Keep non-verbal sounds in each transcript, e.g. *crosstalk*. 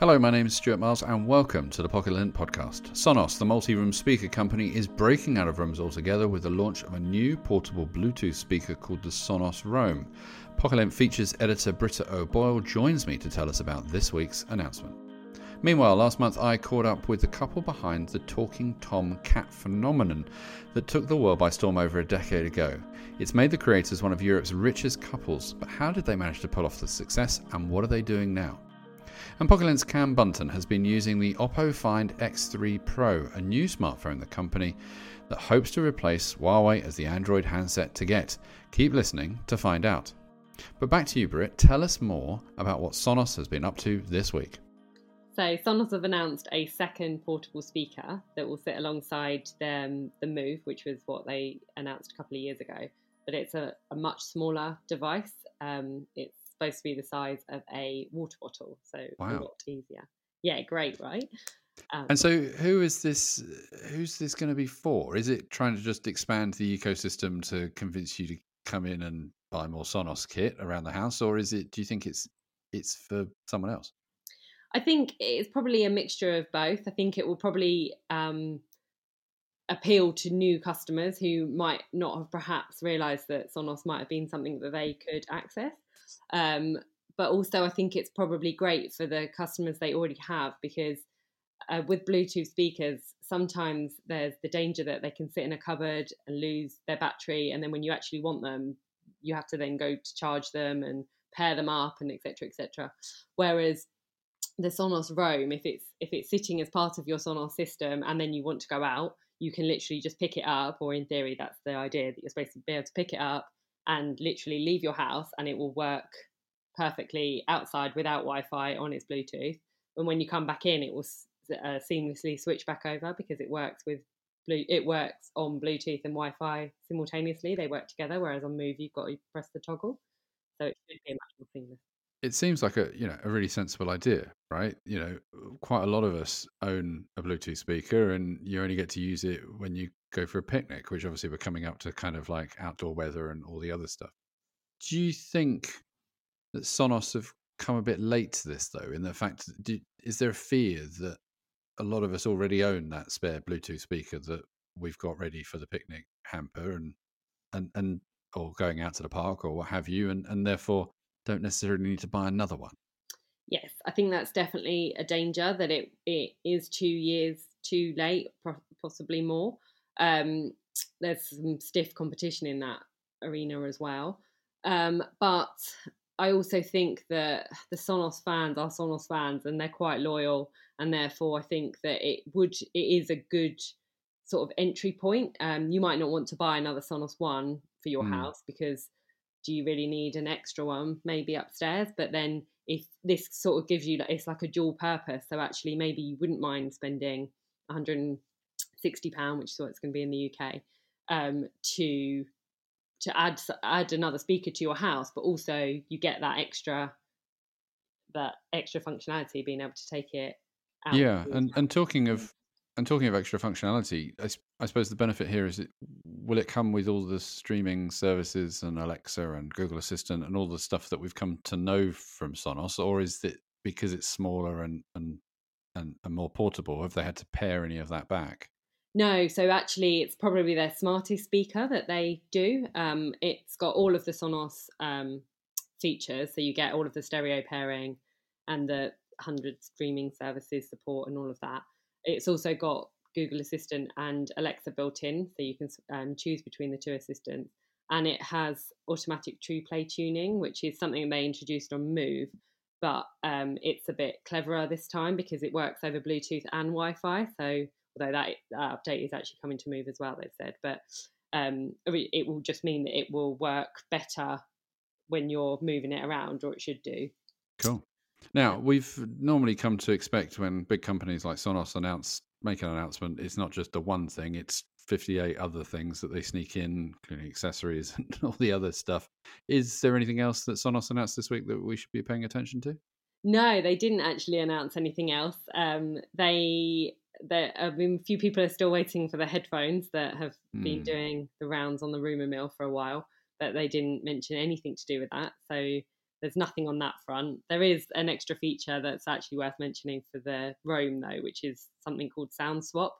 Hello, my name is Stuart Miles, and welcome to the Pocket Lint podcast. Sonos, the multi room speaker company, is breaking out of rooms altogether with the launch of a new portable Bluetooth speaker called the Sonos Roam. Pocket Lint features editor Britta O'Boyle joins me to tell us about this week's announcement. Meanwhile, last month I caught up with the couple behind the Talking Tom cat phenomenon that took the world by storm over a decade ago. It's made the creators one of Europe's richest couples, but how did they manage to pull off the success and what are they doing now? And Pocket Cam Bunton has been using the Oppo Find X3 Pro, a new smartphone the company that hopes to replace Huawei as the Android handset to get. Keep listening to find out. But back to you, Britt. Tell us more about what Sonos has been up to this week. So Sonos have announced a second portable speaker that will sit alongside the, the Move, which was what they announced a couple of years ago. But it's a, a much smaller device. Um, it's supposed to be the size of a water bottle, so wow. a lot easier. Yeah, great, right? Um, and so, who is this? Who's this going to be for? Is it trying to just expand the ecosystem to convince you to come in and buy more Sonos kit around the house, or is it? Do you think it's it's for someone else? I think it's probably a mixture of both. I think it will probably um, appeal to new customers who might not have perhaps realised that Sonos might have been something that they could access. Um, but also, I think it's probably great for the customers they already have because uh, with Bluetooth speakers, sometimes there's the danger that they can sit in a cupboard and lose their battery, and then when you actually want them, you have to then go to charge them and pair them up and etc. etc. Whereas the Sonos Roam, if it's if it's sitting as part of your Sonos system and then you want to go out, you can literally just pick it up, or in theory, that's the idea that you're supposed to be able to pick it up, and literally leave your house and it will work perfectly outside without Wi-Fi on its Bluetooth. And when you come back in, it will uh, seamlessly switch back over because it works with blue. It works on Bluetooth and Wi-Fi simultaneously. They work together. Whereas on Move, you've got to press the toggle, so it should be much more seamless. It seems like a you know a really sensible idea, right? You know, quite a lot of us own a Bluetooth speaker, and you only get to use it when you go for a picnic, which obviously we're coming up to kind of like outdoor weather and all the other stuff. Do you think that Sonos have come a bit late to this, though, in the fact, do, is there a fear that a lot of us already own that spare Bluetooth speaker that we've got ready for the picnic hamper and, and, and, or going out to the park or what have you, and, and therefore don't necessarily need to buy another one? Yes, I think that's definitely a danger that it, it is two years too late, possibly more. Um, there's some stiff competition in that arena as well. Um, but I also think that the Sonos fans are Sonos fans and they're quite loyal, and therefore I think that it would it is a good sort of entry point. Um, you might not want to buy another Sonos One for your mm. house because do you really need an extra one maybe upstairs? But then if this sort of gives you it's like a dual purpose, so actually maybe you wouldn't mind spending 100 sixty pound, which is what it's going to be in the UK, um, to to add add another speaker to your house, but also you get that extra that extra functionality, being able to take it. out. Yeah, and and talking of and talking of extra functionality, I, I suppose the benefit here is it will it come with all the streaming services and Alexa and Google Assistant and all the stuff that we've come to know from Sonos, or is it because it's smaller and and and, and more portable? Have they had to pare any of that back? No, so actually, it's probably their smartest speaker that they do. Um, it's got all of the Sonos um, features, so you get all of the stereo pairing and the 100 streaming services support and all of that. It's also got Google Assistant and Alexa built in, so you can um, choose between the two assistants. And it has automatic Trueplay tuning, which is something they introduced on Move, but um, it's a bit cleverer this time because it works over Bluetooth and Wi Fi. So although that, that update is actually coming to move as well, they've said. But um, it will just mean that it will work better when you're moving it around, or it should do. Cool. Now we've normally come to expect when big companies like Sonos announce make an announcement, it's not just the one thing; it's 58 other things that they sneak in, including accessories *laughs* and all the other stuff. Is there anything else that Sonos announced this week that we should be paying attention to? No, they didn't actually announce anything else. Um, they, there, I mean, a few people are still waiting for the headphones that have mm. been hmm. doing the rounds on the rumor mill for a while, but they didn't mention anything to do with that. So there's nothing on that front. There is an extra feature that's actually worth mentioning for the Roam though, which is something called Sound Swap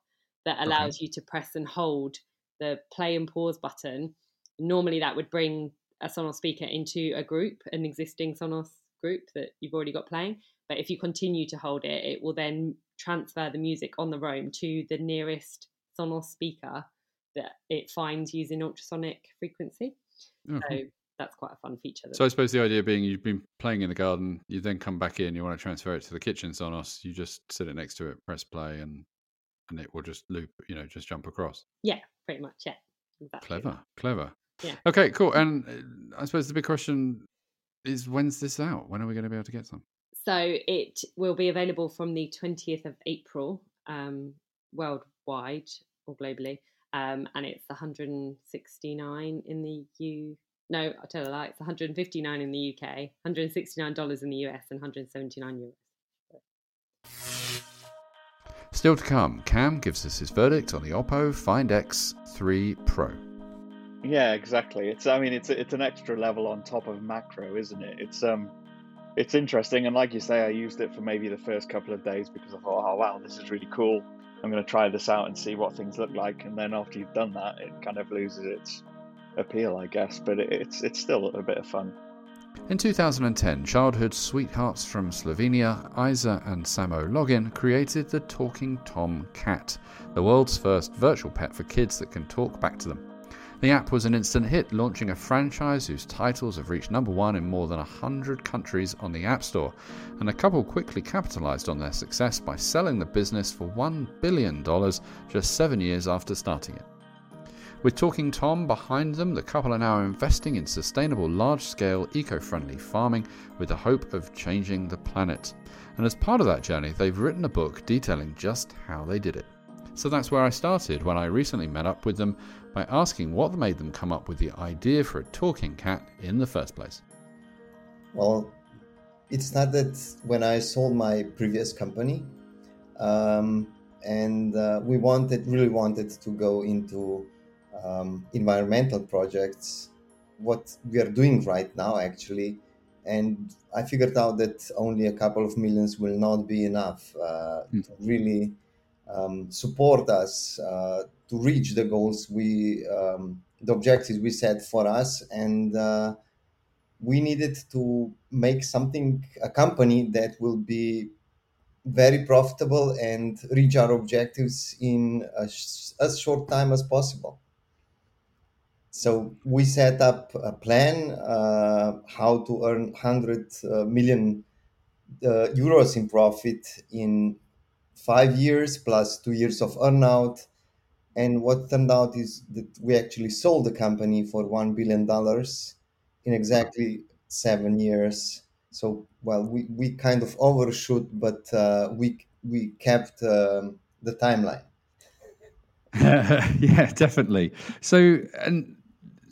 that allows okay. you to press and hold the play and pause button. Normally, that would bring a Sonos speaker into a group, an existing Sonos group that you've already got playing. But if you continue to hold it, it will then transfer the music on the roam to the nearest Sonos speaker that it finds using ultrasonic frequency. Okay. So that's quite a fun feature. So I suppose the idea being you've been playing in the garden, you then come back in, you want to transfer it to the kitchen Sonos, you just sit it next to it, press play, and and it will just loop, you know, just jump across. Yeah, pretty much. Yeah. Exactly. Clever, clever. Yeah. Okay, cool. And uh, I suppose the big question is when's this out? When are we going to be able to get some? So it will be available from the 20th of April um, worldwide or globally. Um, and it's 169 in the U. No, I'll tell a lie. It's 159 in the UK, 169 dollars in the US, and 179 euros. Still to come, Cam gives us his verdict on the Oppo Find X3 Pro. Yeah, exactly. It's I mean it's it's an extra level on top of macro, isn't it? It's um it's interesting and like you say I used it for maybe the first couple of days because I thought, "Oh wow, this is really cool. I'm going to try this out and see what things look like." And then after you've done that, it kind of loses its appeal, I guess, but it's it's still a bit of fun. In 2010, childhood sweethearts from Slovenia, Iza and Samo Login, created the Talking Tom cat, the world's first virtual pet for kids that can talk back to them. The app was an instant hit, launching a franchise whose titles have reached number one in more than 100 countries on the App Store, and the couple quickly capitalized on their success by selling the business for $1 billion just seven years after starting it. With Talking Tom behind them, the couple are now investing in sustainable, large scale, eco friendly farming with the hope of changing the planet. And as part of that journey, they've written a book detailing just how they did it. So that's where I started when I recently met up with them by asking what made them come up with the idea for a talking cat in the first place. Well, it started when I sold my previous company. Um, and uh, we wanted, really wanted to go into um, environmental projects, what we are doing right now, actually. And I figured out that only a couple of millions will not be enough uh, mm. to really um, support us uh, to reach the goals we, um, the objectives we set for us. And uh, we needed to make something, a company that will be very profitable and reach our objectives in as short time as possible. So we set up a plan uh, how to earn 100 million uh, uh, euros in profit in five years plus two years of earnout. And what turned out is that we actually sold the company for $1 billion in exactly seven years. So, well, we, we kind of overshoot, but uh, we, we kept um, the timeline. *laughs* yeah, definitely. So, and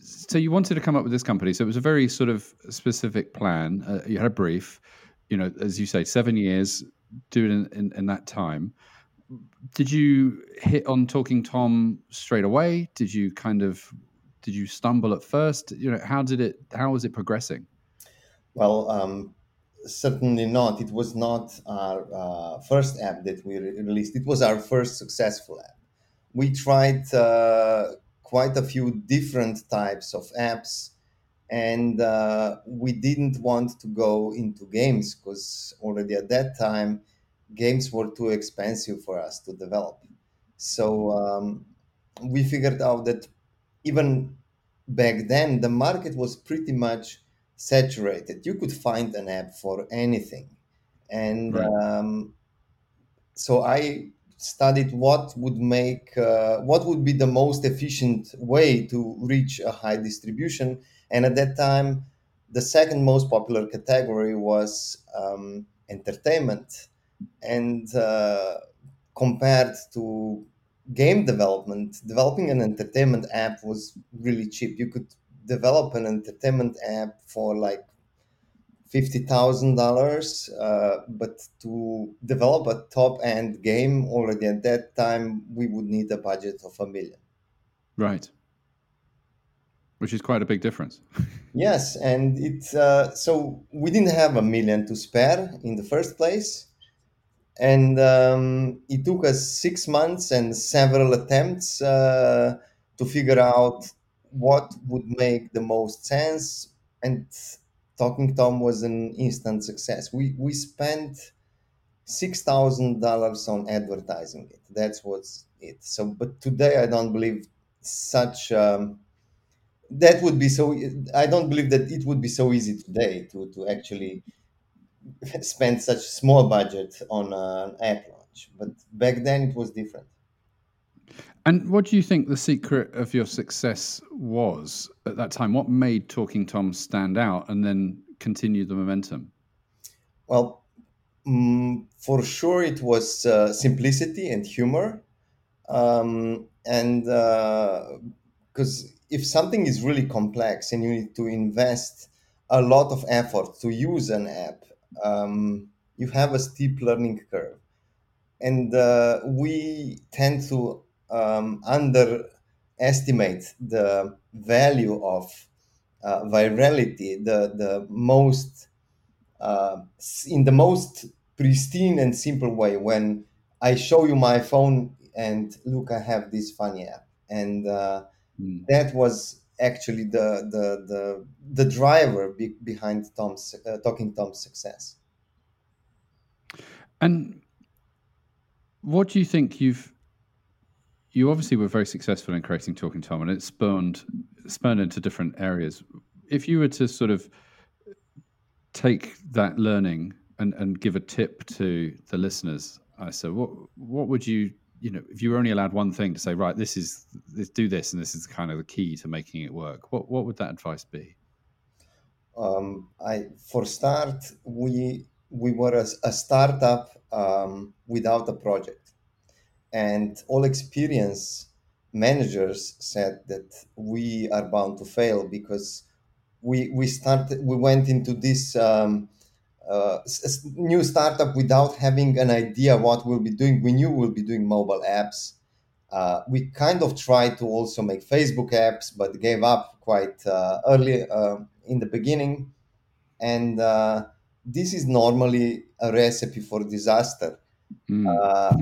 so you wanted to come up with this company. So it was a very sort of specific plan. Uh, you had a brief, you know, as you say, seven years, do it in, in, in, that time. Did you hit on Talking Tom straight away? Did you kind of, did you stumble at first? You know, how did it, how was it progressing? Well, um, certainly not. It was not our uh, first app that we released. It was our first successful app. We tried uh, quite a few different types of apps and uh, we didn't want to go into games because already at that time games were too expensive for us to develop. So um, we figured out that even back then the market was pretty much saturated. You could find an app for anything. And right. um, so i studied what would make uh, what would be the most efficient way to reach a high distribution. And at that time the second most popular category was um, entertainment, and uh, compared to game development, developing an entertainment app was really cheap. You could develop an entertainment app for like fifty thousand uh, dollars, but to develop a top end game already at that time, we would need a budget of a million. Right. Which is quite a big difference. *laughs* yes, and it's uh, so we didn't have a million to spare in the first place, and um, it took us six months and several attempts uh, to figure out what would make the most sense and Talking Tom was an instant success. We we spent six thousand dollars on advertising it. That's what's it. So, but today I don't believe such. Um, that would be so. I don't believe that it would be so easy today to to actually *laughs* spend such a small budget on an app launch. But back then it was different. And what do you think the secret of your success was at that time? What made Talking Tom stand out and then continue the momentum? Well, mm, for sure, it was uh, simplicity and humor. Um, and because uh, if something is really complex and you need to invest a lot of effort to use an app, um, you have a steep learning curve. And uh, we tend to um, underestimate the value of uh, virality, the the most uh, in the most pristine and simple way. When I show you my phone and look, I have this funny app, and uh, mm. that was actually the the the the driver be, behind Tom's uh, talking Tom's success. And what do you think you've you obviously were very successful in creating Talking Tom, and it spurned spurned into different areas. If you were to sort of take that learning and, and give a tip to the listeners, I said, what what would you you know if you were only allowed one thing to say, right, this is this, do this, and this is kind of the key to making it work. What what would that advice be? Um, I for start, we we were a, a startup um, without a project and all experience managers said that we are bound to fail because we we started we went into this um, uh, new startup without having an idea what we'll be doing. We knew we'll be doing mobile apps. Uh, we kind of tried to also make Facebook apps, but gave up quite uh, early uh, in the beginning. And uh, this is normally a recipe for disaster Mm. Uh,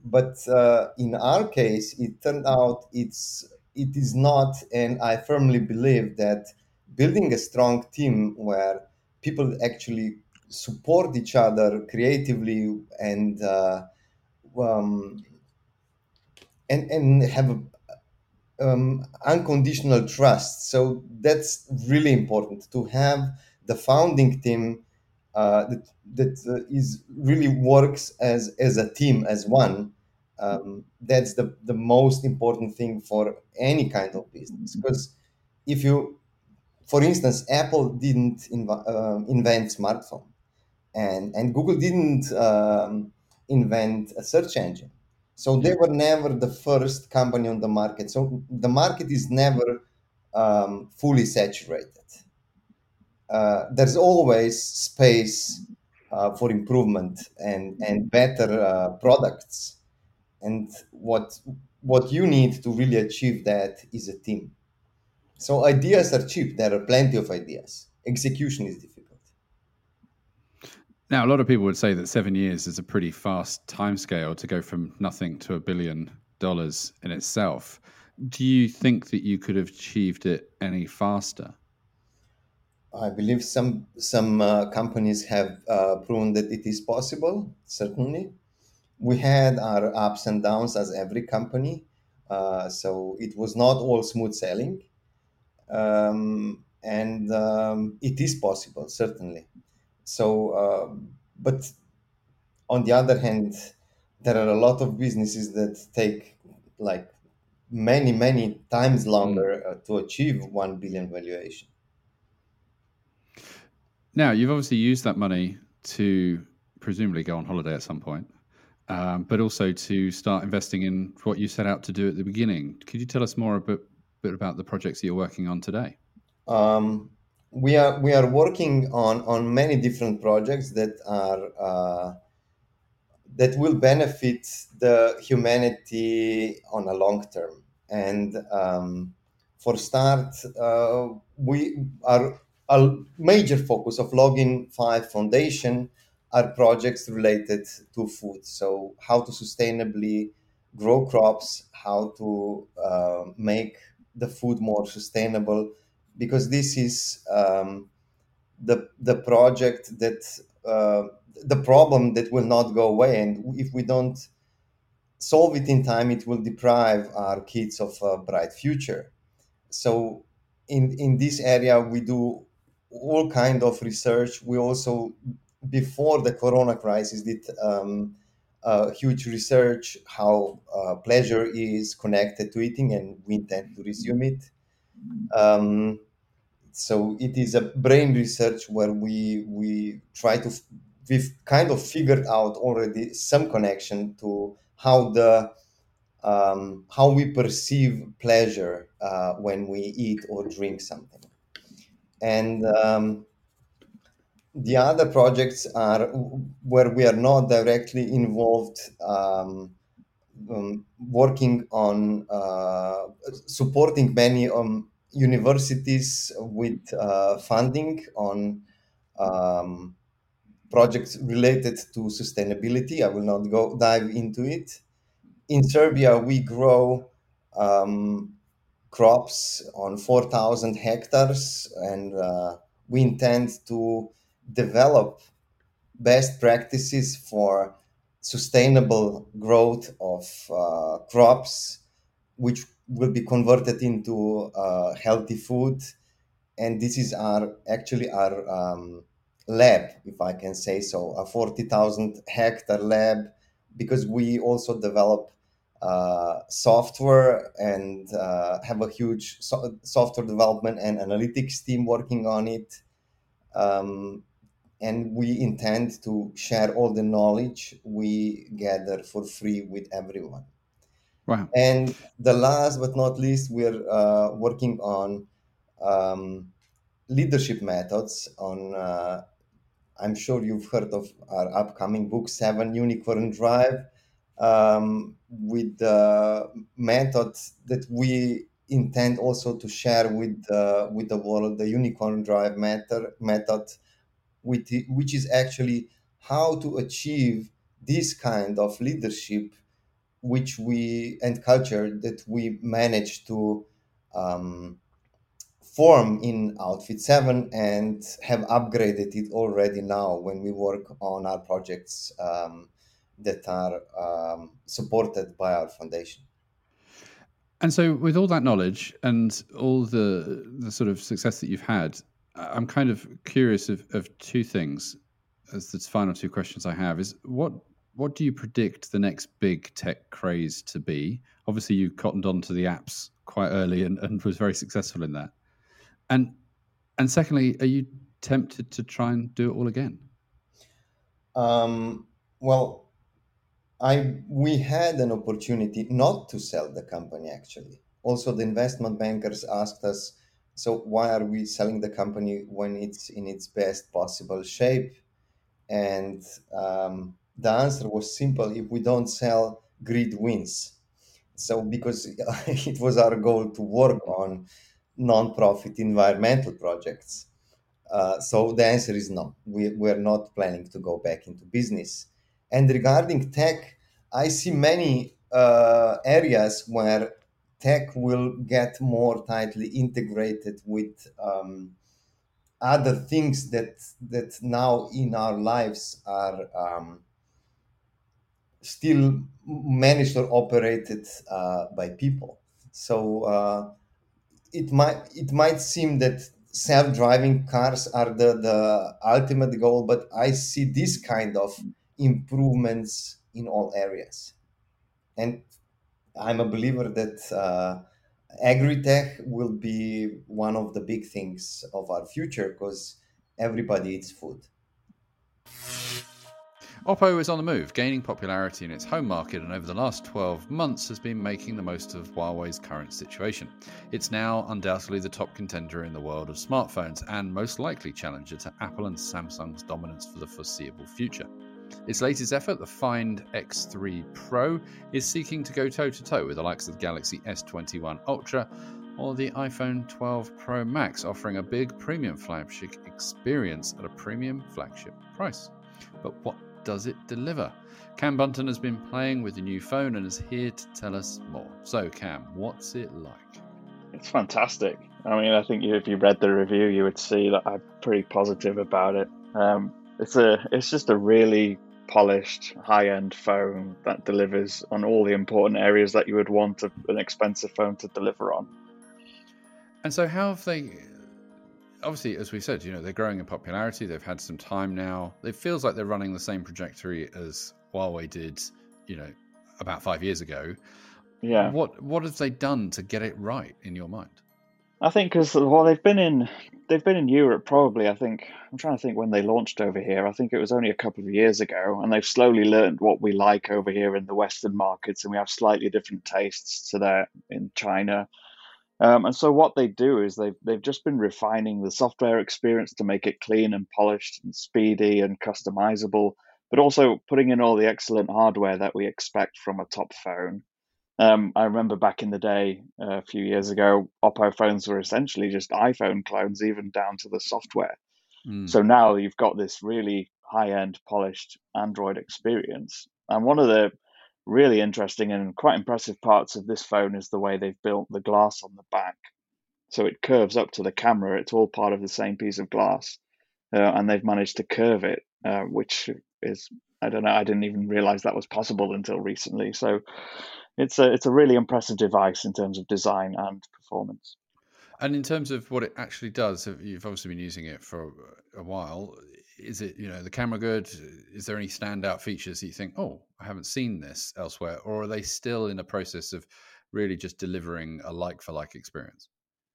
*laughs* but uh, in our case, it turned out it's it is not, and I firmly believe that building a strong team where people actually support each other creatively and uh, um, and and have um, unconditional trust. So that's really important to have the founding team uh, that that uh, is really works as as a team as one. Um, that's the the most important thing for any kind of business. Because if you for instance apple didn't inv- uh, invent smartphone and and google didn't um, invent a search engine so they were never the first company on the market so the market is never um, fully saturated uh, there's always space uh, for improvement and and better uh, products. And what what you need to really achieve that is a team. So ideas are cheap. There are plenty of ideas. Execution is difficult. Now, a lot of people would say that seven years is a pretty fast timescale to go from nothing to a billion dollars in itself. Do you think that you could have achieved it any faster? I believe some some uh, companies have uh, proven that it is possible. Certainly, we had our ups and downs as every company, uh, so it was not all smooth sailing, um, and um, it is possible certainly. So, um, but on the other hand, there are a lot of businesses that take like many many times longer uh, to achieve one billion valuation Now, you've obviously used that money to presumably go on holiday at some point, um, but also to start investing in what you set out to do at the beginning. Could you tell us more a bit, bit about the projects that you're working on today? Um, we are we are working on on many different projects that are uh, that will benefit the humanity on a long term. And um, for start, uh, we are a major focus of Login Five Foundation are projects related to food. So how to sustainably grow crops, how to uh, make the food more sustainable, because this is um, the the project that uh, the problem that will not go away, and if we don't solve it in time, it will deprive our kids of a bright future. So in in this area, we do all kind of research. We also before the Corona crisis did. Um, uh, huge research how uh, pleasure is connected to eating, and we intend to resume it. Um, so it is a brain research where we we try to we've kind of figured out already some connection to how the um, how we perceive pleasure uh, when we eat or drink something. And um, the other projects are where we are not directly involved um, um, working on uh, supporting many um, universities with uh, funding on um, projects related to sustainability. I will not go dive into it. In Serbia, we grow um, crops on 4,000 hectares, and uh, we intend to develop best practices for sustainable growth of uh, crops, which will be converted into uh, healthy food. And this is our actually our um, lab, if I can say so, a 40,000 hectare lab, because we also develop uh, software and uh, have a huge so- software development and analytics team working on it. Um, and we intend to share all the knowledge we gather for free with everyone. Wow. And the last but not least, we're uh, working on um, leadership methods on uh, I'm sure you've heard of our upcoming book, Seven Unicorn Drive, um, with the methods that we intend also to share with uh, with the world, the Unicorn Drive method, method, which, which is actually how to achieve this kind of leadership, which we and culture that we manage to um, form in Outfit 7 and have upgraded it already now when we work on our projects um, that are um, supported by our foundation. And so, with all that knowledge and all the the sort of success that you've had, I'm kind of curious of, of two things. As the final two questions I have is what what do you predict the next big tech craze to be? Obviously, you cottoned on to the apps quite early and, and was very successful in that. And and secondly, are you tempted to try and do it all again? Um, well, I we had an opportunity not to sell the company actually. Also, the investment bankers asked us, so why are we selling the company when it's in its best possible shape? And um, the answer was simple: if we don't sell, greed wins. So because *laughs* it was our goal to work on non-profit environmental projects. Uh, so the answer is no. We, we're not planning to go back into business. And regarding tech, I see many uh, areas where tech will get more tightly integrated with um, other things that that now in our lives are um, still managed or operated uh, by people. So uh, it might it might seem that self-driving cars are the, the ultimate goal, but I see this kind of improvements in all areas. And I'm a believer that uh, agri-tech will be one of the big things of our future because everybody eats food. Oppo is on the move, gaining popularity in its home market, and over the last 12 months has been making the most of Huawei's current situation. It's now undoubtedly the top contender in the world of smartphones and most likely challenger to Apple and Samsung's dominance for the foreseeable future. Its latest effort, the Find X3 Pro, is seeking to go toe to toe with the likes of the Galaxy S21 Ultra or the iPhone 12 Pro Max, offering a big premium flagship experience at a premium flagship price. But what does it deliver? Cam Bunton has been playing with the new phone and is here to tell us more. So, Cam, what's it like? It's fantastic. I mean, I think if you read the review, you would see that I'm pretty positive about it. Um, it's a, it's just a really polished, high-end phone that delivers on all the important areas that you would want an expensive phone to deliver on. And so, how have they? Obviously, as we said, you know they're growing in popularity. They've had some time now. It feels like they're running the same trajectory as Huawei did, you know, about five years ago. Yeah. What What have they done to get it right in your mind? I think because well, they've been in they've been in Europe probably. I think I'm trying to think when they launched over here. I think it was only a couple of years ago, and they've slowly learned what we like over here in the Western markets, and we have slightly different tastes to that in China. Um, and so what they do is they've they've just been refining the software experience to make it clean and polished and speedy and customizable, but also putting in all the excellent hardware that we expect from a top phone. Um, I remember back in the day, uh, a few years ago, Oppo phones were essentially just iPhone clones, even down to the software. Mm. So now you've got this really high-end, polished Android experience. And one of the really interesting and quite impressive parts of this phone is the way they've built the glass on the back. So it curves up to the camera. It's all part of the same piece of glass, uh, and they've managed to curve it, uh, which is I don't know. I didn't even realize that was possible until recently. So it's a it's a really impressive device in terms of design and performance. And in terms of what it actually does, you've obviously been using it for a while is it you know the camera good is there any standout features that you think oh i haven't seen this elsewhere or are they still in a process of really just delivering a like for like experience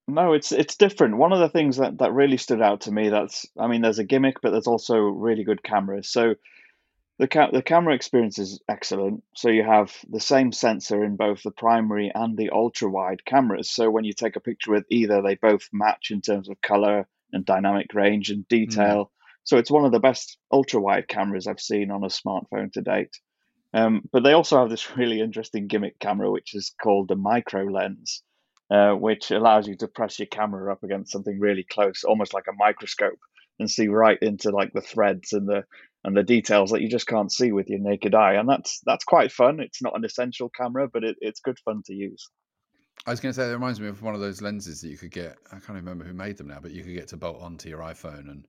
no it's it's different one of the things that that really stood out to me that's i mean there's a gimmick but there's also really good cameras so the, ca- the camera experience is excellent. So you have the same sensor in both the primary and the ultra wide cameras. So when you take a picture with either, they both match in terms of color and dynamic range and hmm. detail. So it's one of the best ultra wide cameras I've seen on a smartphone to date. Um, but they also have this *laughs* really interesting gimmick camera, which is called the micro lens, uh, which allows you to press your camera up against something really close, almost like a microscope, and see right into like the threads and the and the details that you just can't see with your naked eye. And that's that's quite fun. It's not an essential camera, but it, it's good fun to use. I was going to say it reminds me of one of those lenses that you could get. I can't remember who made them now, but you could get to bolt onto your iPhone and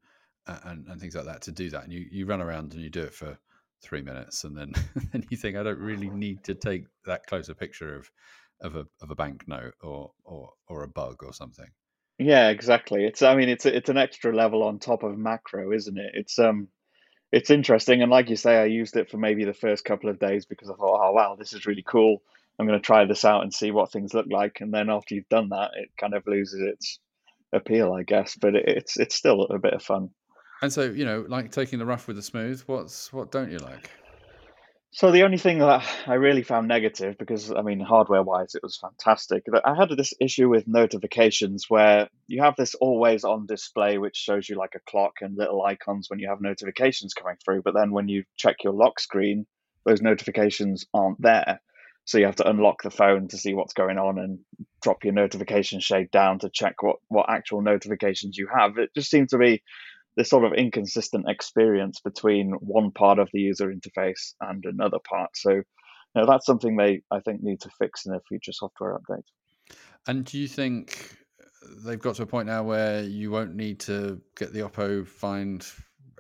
and, and things like that to do that. And you, you run around and you do it for three minutes, and then *laughs* then you think I don't really need to take that close a picture of of a of a banknote or or or a bug or something. Yeah, exactly. It's I mean it's it's an extra level on top of macro, isn't it? It's um it's interesting, and like you say, I used it for maybe the first couple of days because I thought, oh wow, this is really cool. I'm going to try this out and see what things look like. And then after you've done that, it kind of loses its appeal, I guess. But it's it's still a bit of fun. And so, you know, like taking the rough with the smooth, what's what don't you like? So the only thing that I really found negative, because I mean, hardware-wise, it was fantastic. That I had this issue with notifications where you have this always-on display, which shows you like a clock and little icons when you have notifications coming through. But then when you check your lock screen, those notifications aren't there. So you have to unlock the phone to see what's going on and drop your notification shade down to check what what actual notifications you have. It just seemed to be this sort of inconsistent experience between one part of the user interface and another part. So, you know, that's something they I think need to fix in a future software update. And do you think they've got to a point now where you won't need to get the Oppo Find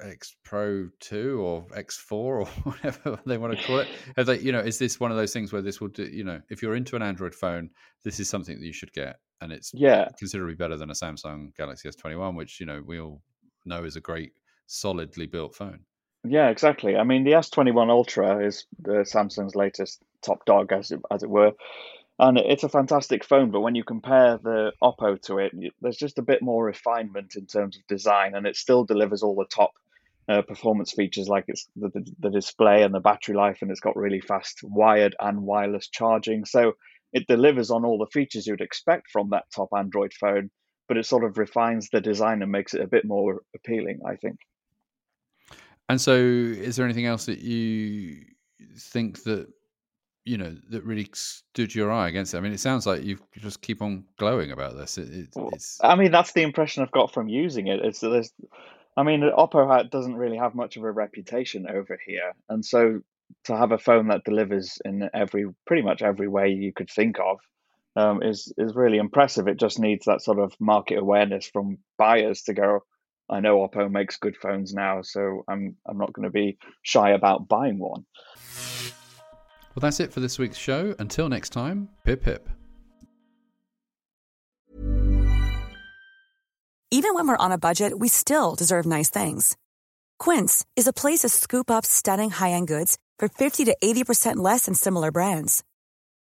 X Pro 2 or X4 or *laughs* whatever they want to call it? *laughs* Have they, you know, is this one of those things where this will do, you know, if you're into an Android phone, this is something that you should get and it's yeah considerably better than a Samsung Galaxy S21, which, you know, we all know is a great, solidly built phone. Yeah, exactly. I mean, the S21 Ultra is the Samsung's latest top dog, as it, as it were. and it's a fantastic phone. But when you compare the Oppo to it, there's just a bit more refinement in terms of design, and it still delivers all the top uh, performance features like it's the, the, the display and the battery life, and it's got really fast wired and wireless charging. So it delivers on all the features you'd expect from that top Android phone, but it sort of refines the design and makes it a bit more appealing, I think. And so, is there anything else that you think that you know that really stood your eye against it? I mean, it sounds like you just keep on glowing about this. It, it, it's... I mean, that's the impression I've got from using it. It's there's, I mean, Oppo doesn't really have much of a reputation over here, and so to have a phone that delivers in every pretty much every way you could think of um, is is really impressive. It just needs that sort of market awareness from buyers to go. I know Oppo makes good phones now, so I'm I'm not going to be shy about buying one. Well, that's it for this week's show. Until next time, pip pip. Even when we're on a budget, we still deserve nice things. Quince is a place to scoop up stunning high end goods for 50 to 80% less than similar brands.